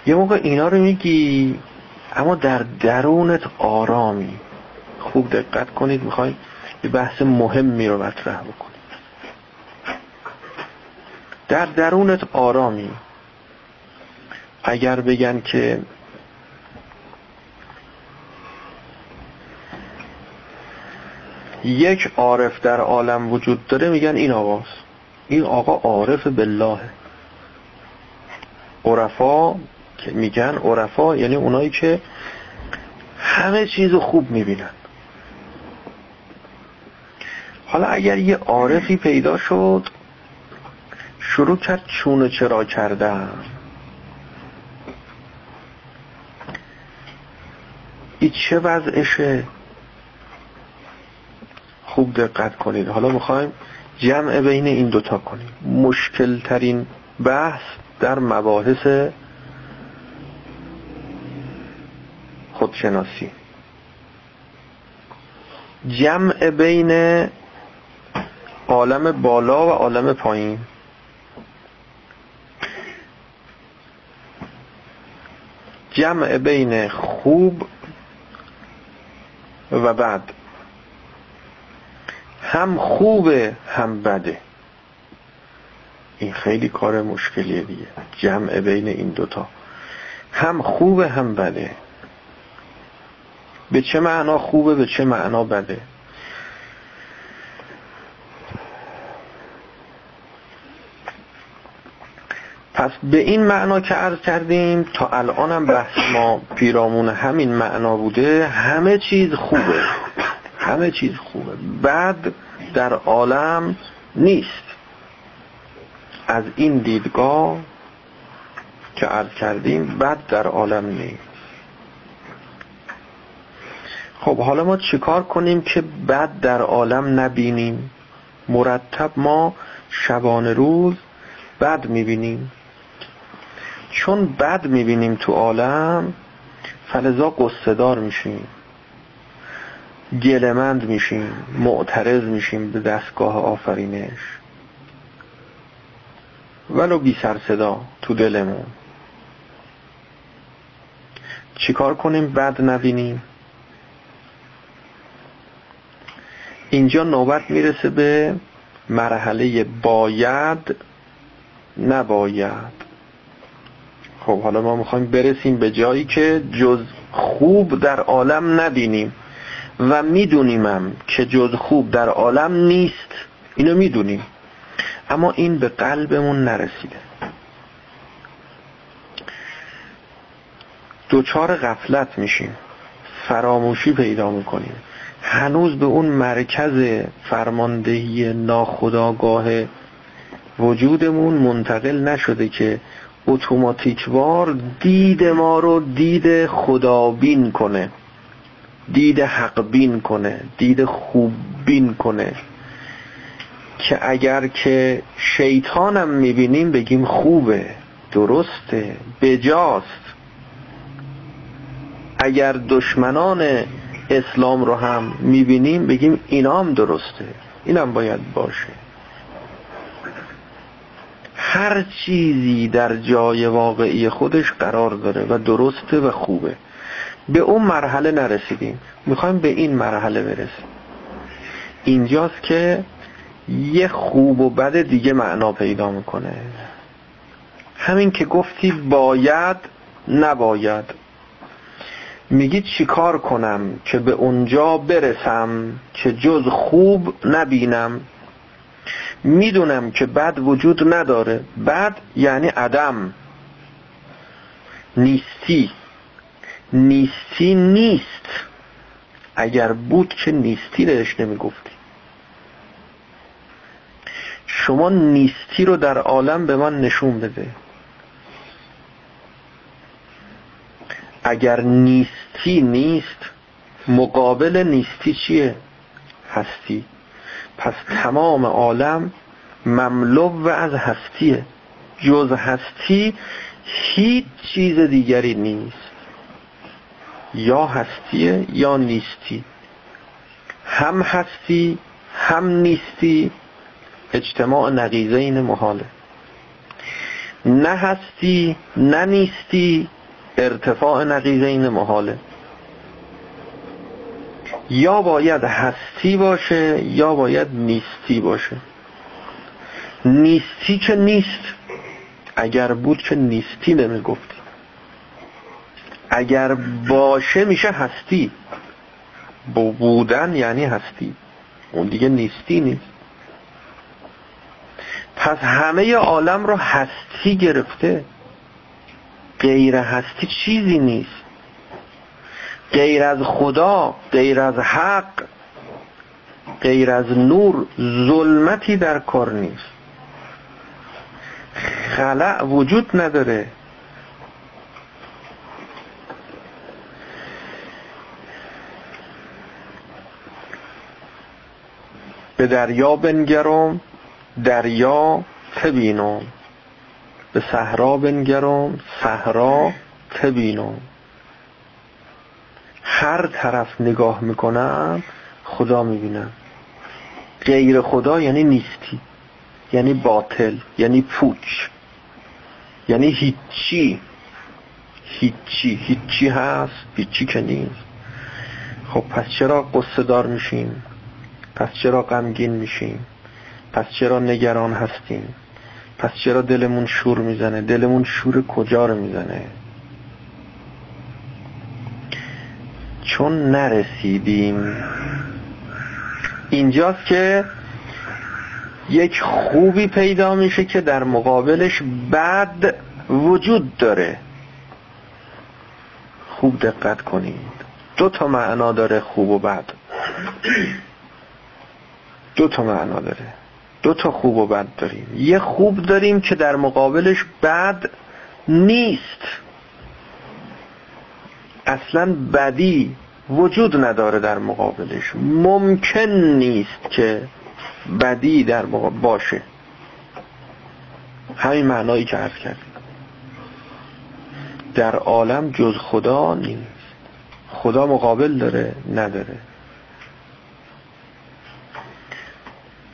یه موقع اینا رو میگی اما در درونت آرامی. خوب دقت کنید می‌خوایم یه بحث مهمی رو مطرح بکنید در درونت آرامی. اگر بگن که یک عارف در عالم وجود داره میگن این آقاست. این آقا عارف بالله. عرفا که میگن عرفا یعنی اونایی که همه چیز خوب می‌بینن. حالا اگر یه عارفی پیدا شد شروع کرد چون و چرا کردن. این چه وضعشه؟ خوب دقت کنید. حالا می‌خوایم جمع بین این دوتا کنیم. مشکل ترین بحث در مباحث خودشناسی. جمع بین عالم بالا و عالم پایین. جمع بین خوب و بد. هم خوبه هم بده. این خیلی کار مشکلیه دیگه. جمع بین این دوتا. هم خوبه هم بده. به چه معنا خوبه به چه معنا بده؟ پس به این معنا که عرض کردیم تا الانم بحث ما پیرامون همین معنا بوده همه چیز خوبه. همه چیز خوبه. بد در عالم نیست. از این دیدگاه که عرض کردیم بد در عالم نیست. خب حالا ما چیکار کنیم که بد در عالم نبینیم؟ مرتب ما شبانه روز بد می‌بینیم. چون بد می‌بینیم تو عالم فلزا قصدار میشیم. گلمند میشیم معترض میشیم به دستگاه آفرینش. ولو بی سر صدا تو دلمون. چیکار کنیم بد نبینیم؟ اینجا نوبت می‌رسه به مرحله باید نباید. خب حالا ما می‌خوایم برسیم به جایی که جز خوب در عالم نبینیم و میدونیمم که جز خوب در عالم نیست. اینو می‌دونیم. اما این به قلبمون نرسیده. دوچار غفلت میشیم. فراموشی پیدا می‌کنیم. هنوز به اون مرکز فرماندهی ناخداگاه وجودمون منتقل نشده که اتوماتیکوار دید ما رو دید خدابین کنه دید حق بین کنه دید خوب بین کنه که اگر که شیطانم می‌بینیم بگیم خوبه درسته بجاست. اگر دشمنان اسلام رو هم می‌بینیم بگیم اینام درسته اینم باید باشه. هر چیزی در جای واقعی خودش قرار داره و درسته و خوبه. به اون مرحله نرسیدیم. می‌خوایم به این مرحله برسیم. اینجاست که یه خوب و بد دیگه معنا پیدا می‌کنه. همین که گفتی باید نباید. میگی چیکار کنم که به اونجا برسم که جز خوب نبینم؟ می‌دونم که بد وجود نداره. بد یعنی عدم. نیستی. نیستی نیست. اگر بود که نیستی رهش نمی‌گفتی. شما نیستی رو در عالم به من نشون بده. اگر نیستی نیست مقابل نیستی چیه؟ هستی. پس تمام عالم مملو از هستیه. جز هستی هیچ چیز دیگری نیست. یا هستیه یا نیستی. هم هستی هم نیستی. اجتماع نقیزه این محاله. نه هستی نه نیستی. ارتفاع نقیزه این محاله. یا باید هستی باشه یا باید نیستی باشه. نیستی که نیست اگر بود که نیستی نمی گفتی اگر باشه میشه هستی. بودن یعنی هستی. اون دیگه نیستی نیست. پس همه عالم رو هستی گرفته. غیر هستی چیزی نیست. غیر از خدا غیر از حق غیر از نور ظلمتی در کار نیست. خلع وجود نداره. به دریا بنگرم دریا تبینم. به صحرا بنگرم صحرا تبینم. هر طرف نگاه می‌کنم خدا می‌بینم غیر خدا یعنی نیستی یعنی باطل یعنی پوچ یعنی هیچی. هیچی هیچی هست هیچی که نیست. خب پس چرا قصه دار میشیم؟ پس چرا غمگین میشیم؟ پس چرا نگران هستیم؟ پس چرا دلمون شور می‌زنه؟ دلمون شور کجا رو می‌زنه؟ چون نرسیدیم. اینجاست که یک خوبی پیدا میشه که در مقابلش بد وجود داره. خوب دقت کنید. دو تا معنا داره خوب و بد. دو تا معنا داره. دو تا خوب و بد داریم. یه خوب داریم که در مقابلش بد نیست. اصلا بدی وجود نداره در مقابلش. ممکن نیست که بدی در مقابل باشه. همین معنایی که عرض کردیم. در عالم جز خدا نیست. خدا مقابل داره نداره.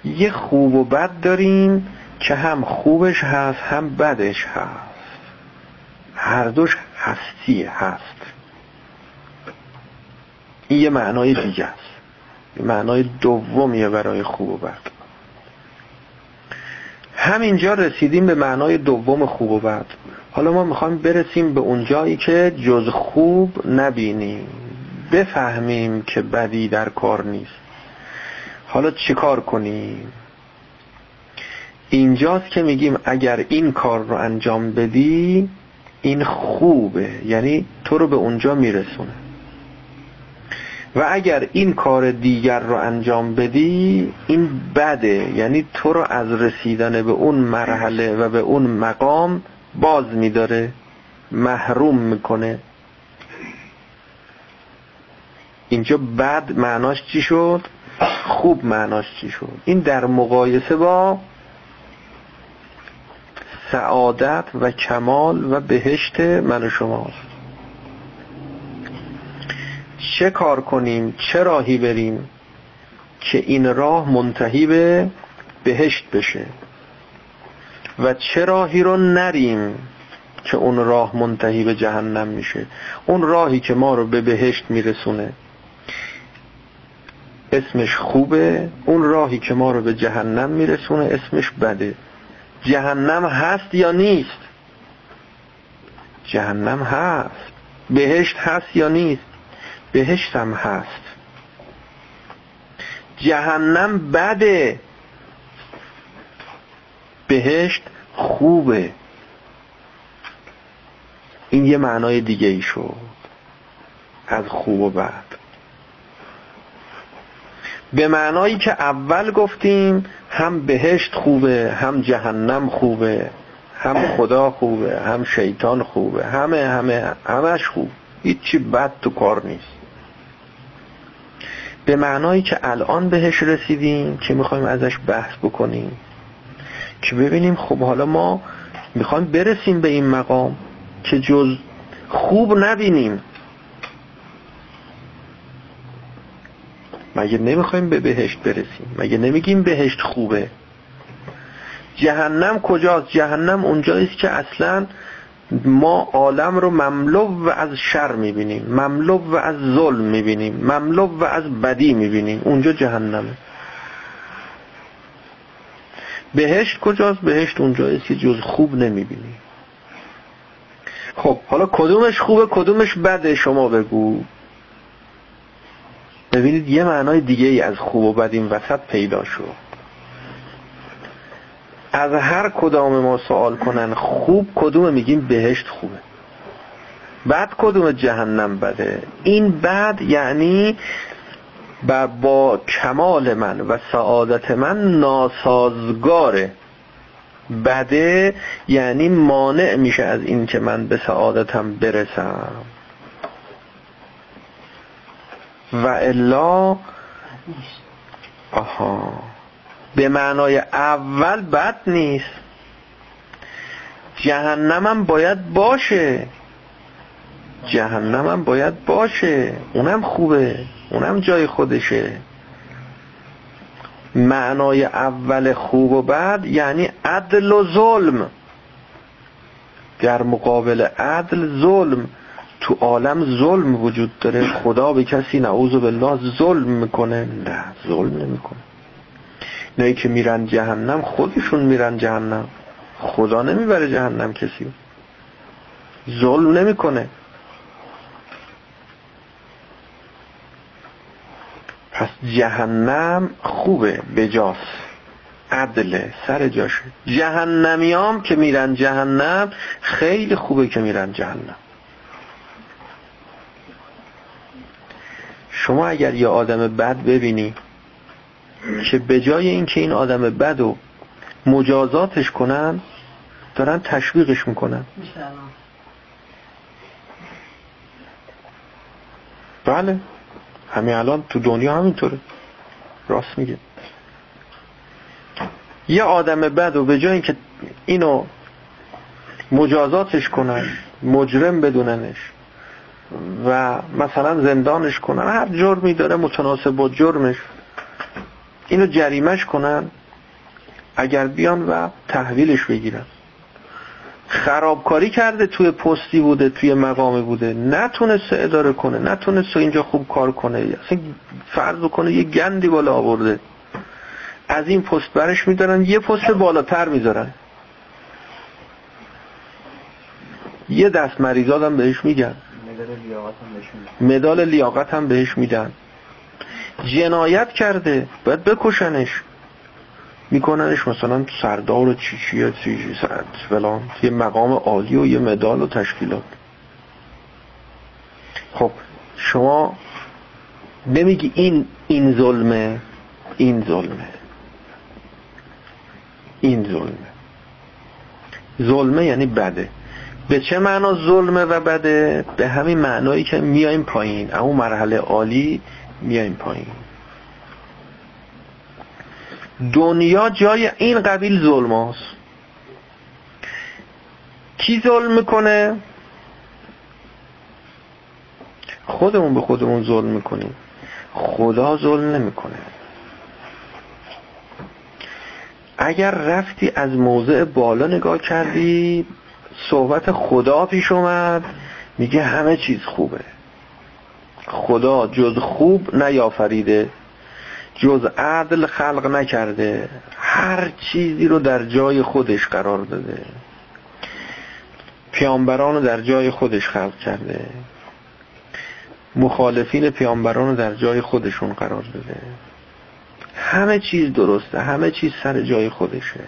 یه خوب و بد داریم که هم خوبش هست هم بدش هست. هر دوش هستی هست. این یه معنای دیگه است. یه معنای دومیه برای خوب و بد. همینجا رسیدیم به معنای دوم خوب و بد. حالا ما می‌خوایم برسیم به اونجایی که جز خوب نبینیم. بفهمیم که بدی در کار نیست. حالا چی کار کنیم؟ اینجاست که میگیم اگر این کار رو انجام بدی این خوبه. یعنی تو رو به اونجا میرسونه. و اگر این کار دیگر رو انجام بدی این بده. یعنی تو رو از رسیدن به اون مرحله و به اون مقام باز میداره محروم می‌کنه. اینجا بد معناش چی شد؟ خوب معناش چی شد؟ این در مقایسه با سعادت و کمال و بهشت من و شماست. چه کار کنیم چه راهی بریم که این راه منتهی به بهشت بشه و چه راهی رو نریم که اون راه منتهی به جهنم میشه. اون راهی که ما رو به بهشت میرسونه. اسمش خوبه اون راهی که ما رو به جهنم میرسونه اسمش بده. جهنم هست یا نیست؟ جهنم هست. بهشت هست یا نیست؟ بهشت هم هست. جهنم بده. بهشت خوبه. این یه معنای دیگه ای شد. از خوب و بد. به معنایی که اول گفتیم هم بهشت خوبه هم جهنم خوبه هم خدا خوبه هم شیطان خوبه همه همه همش خوب. هیچی بد تو کار نیست. به معنایی که الان بهش رسیدیم که می‌خوایم ازش بحث بکنیم. که ببینیم؟ خب حالا ما می‌خوایم برسیم به این مقام که جز خوب نبینیم. مگه نمی‌خوایم به بهشت برسیم؟ مگه نمیگیم بهشت خوبه؟ جهنم کجاست؟ جهنم اونجاییست که اصلا ما عالم رو مملو و از شر می‌بینیم مملو و از ظلم می‌بینیم مملو و از بدی می‌بینیم. اونجا جهنمه. بهشت کجاست؟ بهشت اونجاییست که جز خوب نمی‌بینیم خب حالا کدومش خوبه کدومش بده؟ شما بگو. ببینید یه معنای دیگه ای از خوب و بد این وسط پیدا شد. از هر کدام ما سوال کنن خوب کدوم میگیم بهشت خوبه. بعد کدوم جهنم بده؟ این بعد یعنی با کمال من و سعادت من ناسازگاره بده یعنی مانع میشه از این که من به سعادتم برسم. و الا آها. به معنای اول بد نیست. جهنمم باید باشه. جهنمم باید باشه. اونم خوبه. اونم جای خودشه. معنای اول خوب و بد یعنی عدل و ظلم. در مقابل عدل ظلم تو عالم ظلم وجود داره. خدا به کسی نعوذ بالله ظلم می‌کنه. نه ظلم نمی‌کنه. اینایی که میرن جهنم خودشون میرن جهنم. خدا نمی‌بره جهنم کسی ظلم نمی‌کنه. پس جهنم خوبه بجاست. عدله سر جاشه جهنمیام که میرن جهنم خیلی خوبه که میرن جهنم. شما اگر یه آدم بد ببینی که به جای اینکه این آدم بد و مجازاتش کنن دارن تشویقش می‌کنن. بله. همین الان تو دنیا همینطوره. راست میگه. یه آدم بد و به جای اینکه اینو مجازاتش کنن مجرم بدوننش و مثلا زندانش کنن هر جرمی داره متناسب با جرمش. اینو جریمش کنن اگر بیان و تحویلش بگیرن. خرابکاری کرده توی پستی بوده توی مقامی بوده. نتونسته اداره کنه نتونسته اینجا خوب کار کنه. اصلا فرض کنه یه گندی بالا آورده. از این پست برش میدارن یه پست بالاتر می‌ذارن. یه دست مریضات هم بهش میگن مدال لیاقت هم بهش میدن. جنایت کرده باید بکشنش. میکننش مثلا سردار و چی چی چی سرد فلان. یه مقام عالی و یه مدال و تشکیلات. خب شما نمیگی این این ظلمه این ظلمه. این ظلمه. ظلمه یعنی بده. به چه معنا ظلمه و بده؟ به همین معنایی که میایم پایین. اما مرحله عالی میایم پایین. دنیا جای این قبیل ظلم هست. کی ظلم می‌کنه؟ خودمون به خودمون ظلم می‌کنیم. خدا ظلم نمی‌کنه. اگر رفتی از موضع بالا نگاه کردی صحبت خدا پیش اومد میگه همه چیز خوبه. خدا جز خوب نیافریده جز عدل خلق نکرده هر چیزی رو در جای خودش قرار داده. پیامبران رو در جای خودش خلق کرده. مخالفین پیامبران رو در جای خودشون قرار داده. همه چیز درسته همه چیز سر جای خودشه.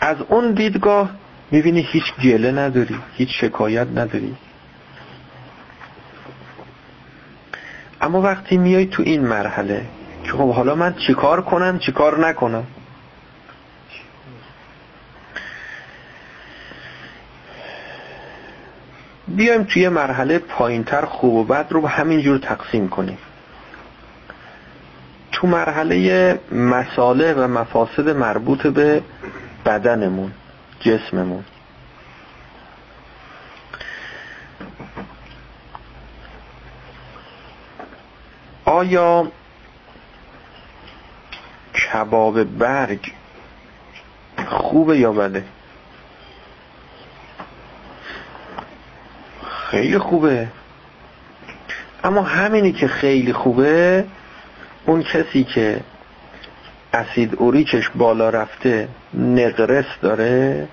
از اون دیدگاه می‌بینی هیچ گله نداری هیچ شکایت نداری. اما وقتی میای تو این مرحله که خب حالا من چیکار کنم چیکار نکنم؟ بیایم توی مرحله پایینتر خوب و بد رو همینجور تقسیم کنیم. تو مرحله مساله و مفاسد مربوط به بدنمون جسممون. آیا کباب برگ خوبه یا بده؟ خیلی خوبه. اما همینی که خیلی خوبه اون کسی که اسید اوریکش بالا رفته نقرس داره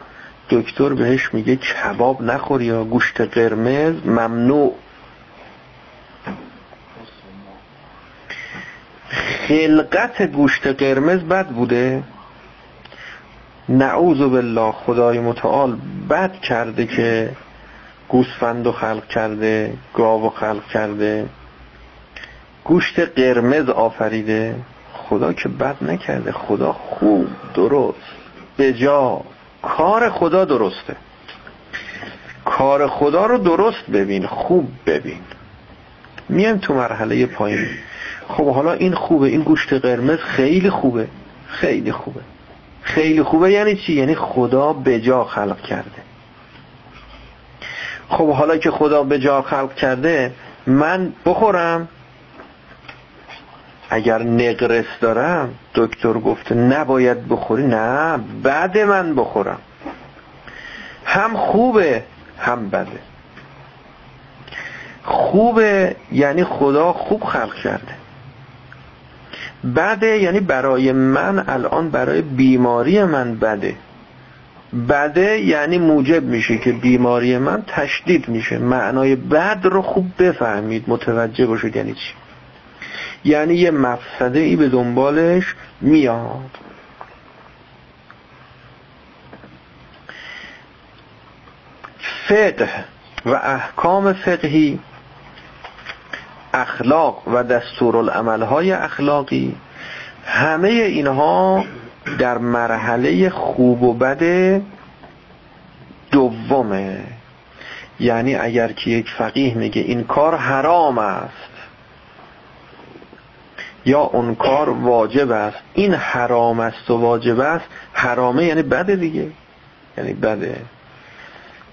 دکتر بهش میگه کباب نخوری یا گوشت قرمز ممنوع. خلقت گوشت قرمز بد بوده. نعوذ بالله خدای متعال بد کرده که گوسفند خلق کرده گاو خلق کرده. گوشت قرمز آفریده. خدا که بد نکرده. خدا خوب درست به جا کار خدا درسته. کار خدا رو درست ببین خوب ببین. میایم تو مرحله پایین. خب حالا این خوبه این گوشت قرمز خیلی خوبه خیلی خوبه. خیلی خوبه یعنی چی؟ یعنی خدا به جا خلق کرده. خب حالا که خدا به جا خلق کرده من بخورم؟ اگر نقرس دارم دکتر گفته نباید بخوری؟ نه بعد من بخورم. هم خوبه هم بده. خوبه یعنی خدا خوب خلق کرده. بده یعنی برای من الان برای بیماری من بده. بده یعنی موجب میشه که بیماری من تشدید میشه. معنای بد رو خوب بفهمید. متوجه باشید یعنی چی. یعنی یه مفسده ای به دنبالش میاد. فقه و احکام فقهی اخلاق و های اخلاقی همه اینها در مرحله خوب و بد دومه. یعنی اگر که یک فقیه میگه این کار حرام است یا اون کار واجب است این حرام است و واجب است حرامه یعنی بده دیگه. یعنی بده.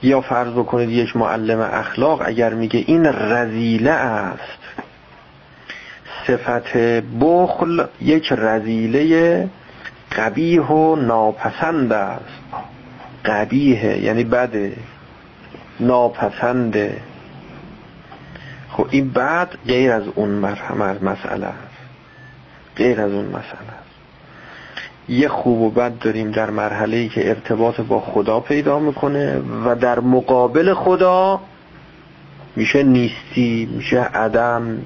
یا فرض بکنید یک معلم اخلاق اگر میگه این رزیله است. صفت بخل یک رزیله قبیه و ناپسند است. قبیه یعنی بده ناپسنده خب این بعد غیر از اون مرحمه مسئله است. غیر از اون مسئله یه خوب و بد داریم در مرحله ای که ارتباط با خدا پیدا می‌کنه و در مقابل خدا میشه نیستی میشه عدم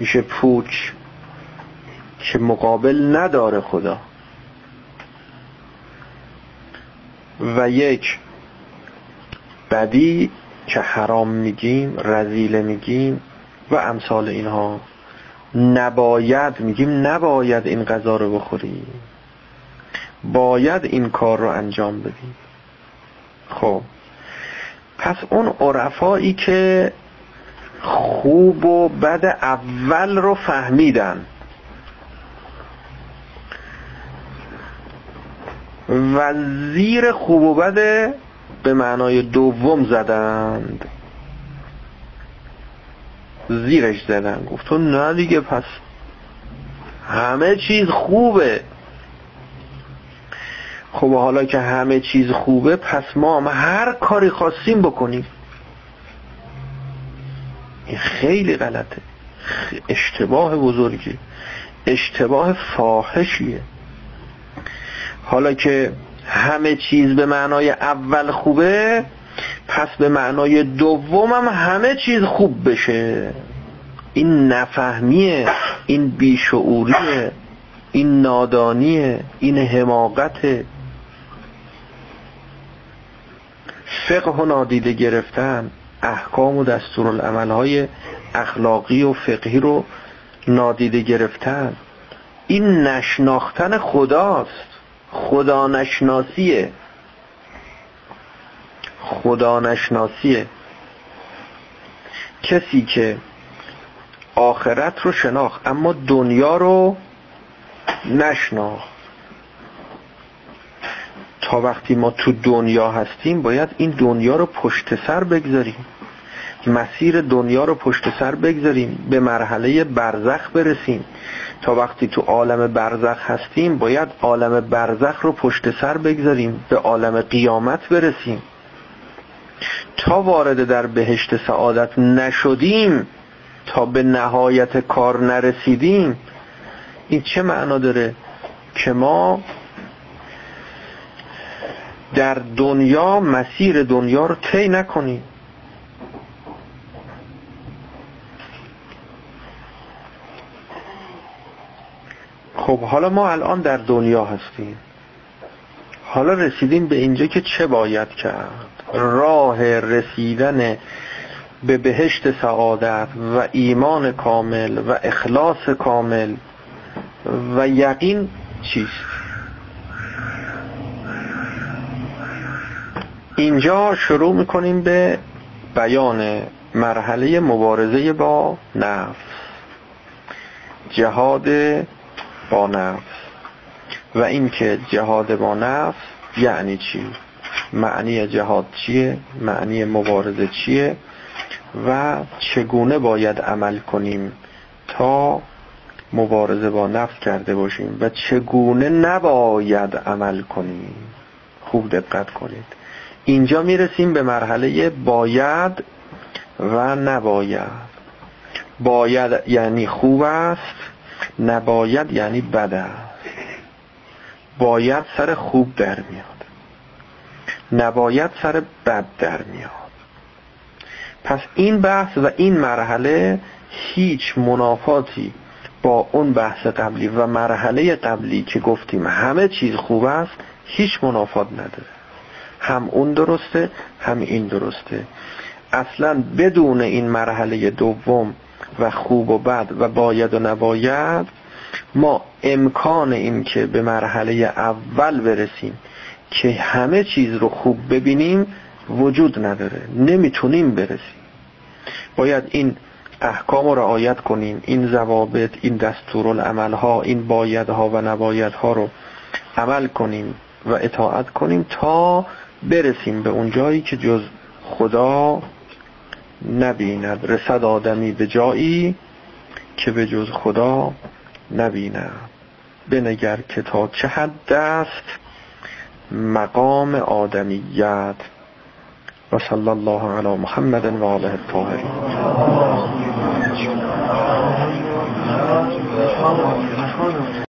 میشه پوچ که مقابل نداره خدا. و یک بدی که حرام میگیم رزیله میگیم و امثال اینها. نباید میگیم نباید این غذا رو بخوریم. باید این کار رو انجام بدیم. خب. پس اون عرفایی که خوب و بد اول رو فهمیدن و زیر خوب و بد به معنای دوم زدند. زیرش زدن. گفت تو نه دیگه پس همه چیز خوبه. خب حالا که همه چیز خوبه پس ما هم هر کاری خواستیم بکنیم. این خیلی غلطه. اشتباه بزرگی. اشتباه فاحشیه. حالا که همه چیز به معنای اول خوبه پس به معنای دوم هم همه چیز خوب بشه. این نفهمیه این بیشعوریه این نادانیه این حماقته. فقه و نادیده گرفتن احکام و های اخلاقی و فقهی رو نادیده گرفتن. این نشناختن خداست. خدا نشناسیه. خدا نشناسیه. کسی که آخرت رو شناخت اما دنیا رو نشناخت. تا وقتی ما تو دنیا هستیم باید این دنیا رو پشت سر بگذاریم. مسیر دنیا رو پشت سر بگذاریم به مرحله برزخ برسیم. تا وقتی تو عالم برزخ هستیم باید عالم برزخ رو پشت سر بگذاریم به عالم قیامت برسیم. تا وارد در بهشت سعادت نشدیم تا به نهایت کار نرسیدیم این چه معنا داره؟ که ما در دنیا مسیر دنیا رو طی نکنیم خب حالا ما الان در دنیا هستیم. حالا رسیدیم به اینجا که چه باید کرد؟ راه رسیدن به بهشت سعادت و ایمان کامل و اخلاص کامل و یقین چیست؟ اینجا شروع می‌کنیم به بیان مرحله مبارزه با نفس. جهاد با نفس. و اینکه جهاد با نفس یعنی چی؟ معنی جهاد چیه؟ معنی مبارزه چیه؟ و چگونه باید عمل کنیم تا مبارزه با نفس کرده باشیم؟ و چگونه نباید عمل کنیم؟ خوب دقت کنید. اینجا می‌رسیم به مرحله باید و نباید. باید یعنی خوب است نباید یعنی بد است. باید سر خوب در میاد. نباید سر بد در میاد. پس این بحث و این مرحله هیچ منافاتی با اون بحث قبلی و مرحله قبلی که گفتیم همه چیز خوب است هیچ منافات نداره. هم اون درسته هم این درسته. اصلا بدون این مرحله دوم و خوب و بد و باید و نباید ما امکان این که به مرحله اول برسیم که همه چیز رو خوب ببینیم وجود نداره. نمی‌تونیم برسیم. باید این احکام رو رعایت کنیم این ضوابط این دستورالعمل ها این بایدها و نبایدها رو عمل کنیم و اطاعت کنیم تا برسیم به اون جایی که جز خدا نبیند. رسد آدمی به جایی که به جز خدا نبیند. بنگر که تا چه حد است مقام آدمیت. و صلی الله علی محمد و آله الطاهرین.